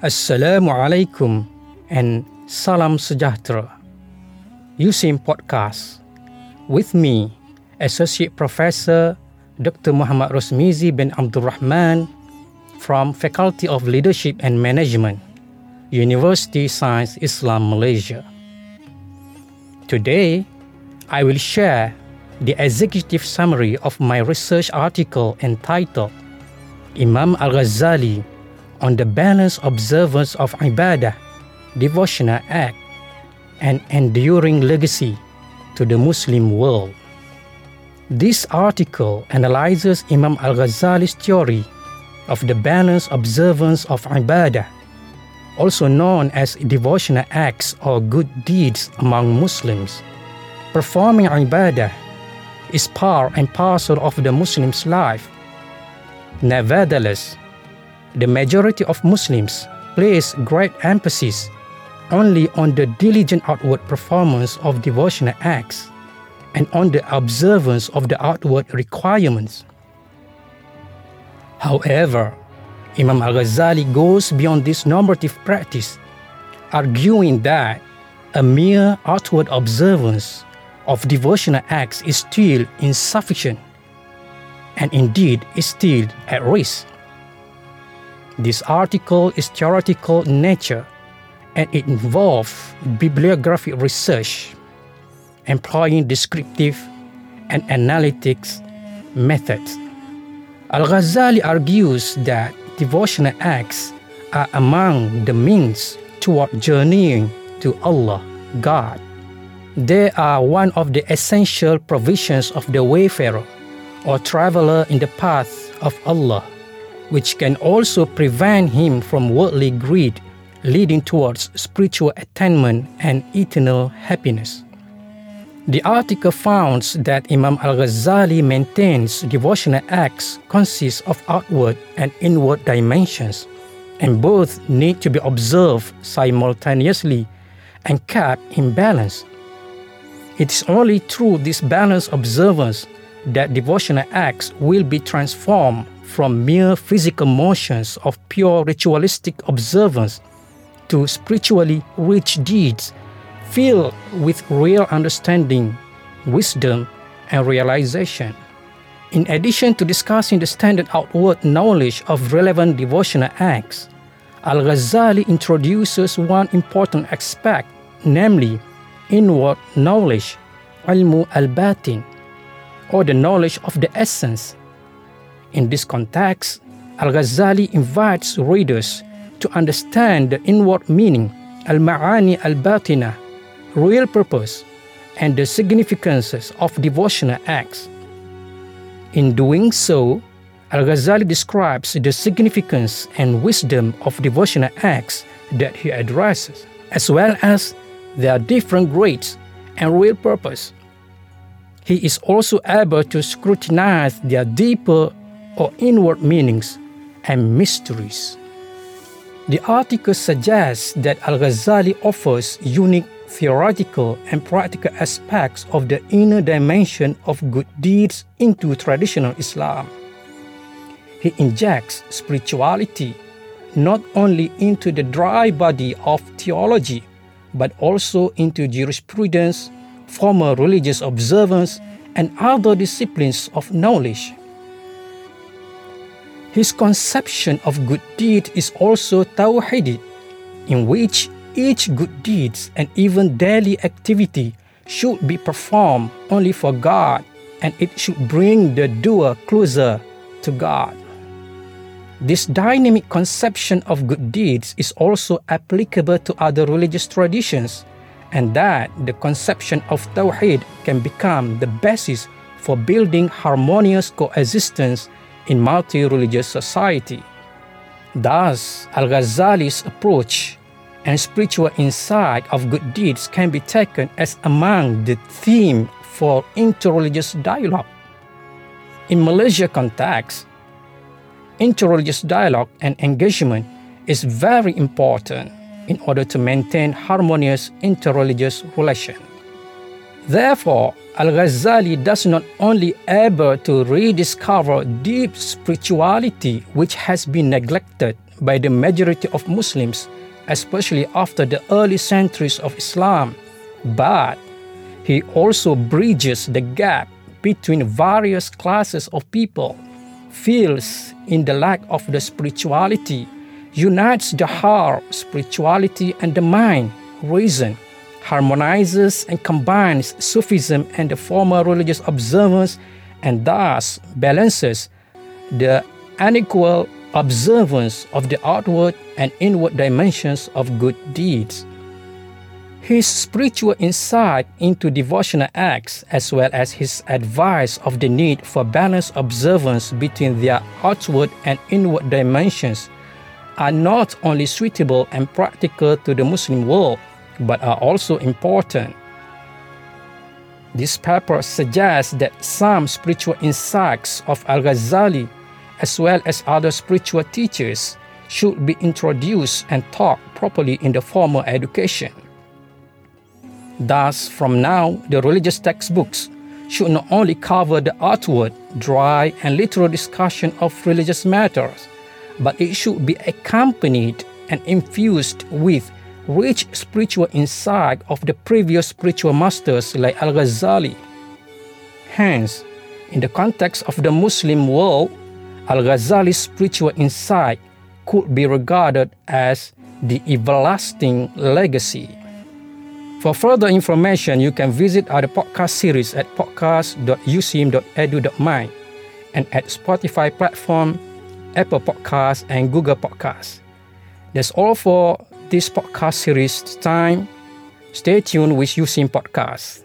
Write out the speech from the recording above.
Assalamualaikum and salam sejahtera. USIM Podcast with me, Associate Professor Dr. Muhammad Rosmizi bin Abdul Rahman from Faculty of Leadership and Management, University Science Islam Malaysia. Today, I will share the executive summary of my research article entitled Imam Al-Ghazali on the balanced observance of ibadah, devotional act, and enduring legacy to the Muslim world. This article analyzes Imam Al Ghazali's theory of the balanced observance of ibadah, also known as devotional acts or good deeds among Muslims. Performing ibadah is part and parcel of the Muslim's life. Nevertheless, the majority of Muslims place great emphasis only on the diligent outward performance of devotional acts and on the observance of the outward requirements. However, Imam Al Ghazali goes beyond this normative practice, arguing that a mere outward observance of devotional acts is still insufficient and indeed is still at risk. This article is theoretical in nature and it involves bibliographic research, employing descriptive and analytics methods. Al Ghazali argues that devotional acts are among the means toward journeying to Allah, God. They are one of the essential provisions of the wayfarer or traveler in the path of Allah which can also prevent him from worldly greed, leading towards spiritual attainment and eternal happiness. The article founds that Imam Al Ghazali maintains devotional acts consist of outward and inward dimensions, and both need to be observed simultaneously and kept in balance. It is only through this balanced observance that devotional acts will be transformed from mere physical motions of pure ritualistic observance to spiritually rich deeds filled with real understanding, wisdom, and realization. In addition to discussing the standard outward knowledge of relevant devotional acts, Al Ghazali introduces one important aspect, namely inward knowledge, ilmu al batin, or the knowledge of the essence in this context, Al Ghazali invites readers to understand the inward meaning, al ma'ani al batina, real purpose, and the significances of devotional acts. In doing so, Al Ghazali describes the significance and wisdom of devotional acts that he addresses, as well as their different grades and real purpose. He is also able to scrutinize their deeper or inward meanings and mysteries. The article suggests that Al Ghazali offers unique theoretical and practical aspects of the inner dimension of good deeds into traditional Islam. He injects spirituality not only into the dry body of theology, but also into jurisprudence, formal religious observance, and other disciplines of knowledge. His conception of good deed is also tawhid, in which each good deeds and even daily activity should be performed only for God and it should bring the doer closer to God. This dynamic conception of good deeds is also applicable to other religious traditions, and that the conception of Tawhid can become the basis for building harmonious coexistence in multi-religious society. Thus, Al-Ghazali's approach and spiritual insight of good deeds can be taken as among the theme for interreligious dialogue. In Malaysia context, interreligious dialogue and engagement is very important in order to maintain harmonious interreligious relations. Therefore, Al Ghazali does not only able to rediscover deep spirituality which has been neglected by the majority of Muslims, especially after the early centuries of Islam, but he also bridges the gap between various classes of people, fills in the lack of the spirituality, unites the heart, spirituality, and the mind, reason, harmonizes and combines Sufism and the former religious observance, and thus balances the unequal observance of the outward and inward dimensions of good deeds. His spiritual insight into devotional acts, as well as his advice of the need for balanced observance between their outward and inward dimensions, are not only suitable and practical to the Muslim world, but are also important. This paper suggests that some spiritual insights of Al Ghazali, as well as other spiritual teachers, should be introduced and taught properly in the formal education. Thus, from now, the religious textbooks should not only cover the outward, dry, and literal discussion of religious matters, but it should be accompanied and infused with rich spiritual insight of the previous spiritual masters like Al Ghazali. Hence, in the context of the Muslim world, Al Ghazali's spiritual insight could be regarded as the everlasting legacy. For further information, you can visit our podcast series at podcast.usim.edu.my and at Spotify platform, Apple Podcasts, and Google Podcasts. That's all for this podcast series time. Stay tuned with USIM Podcast.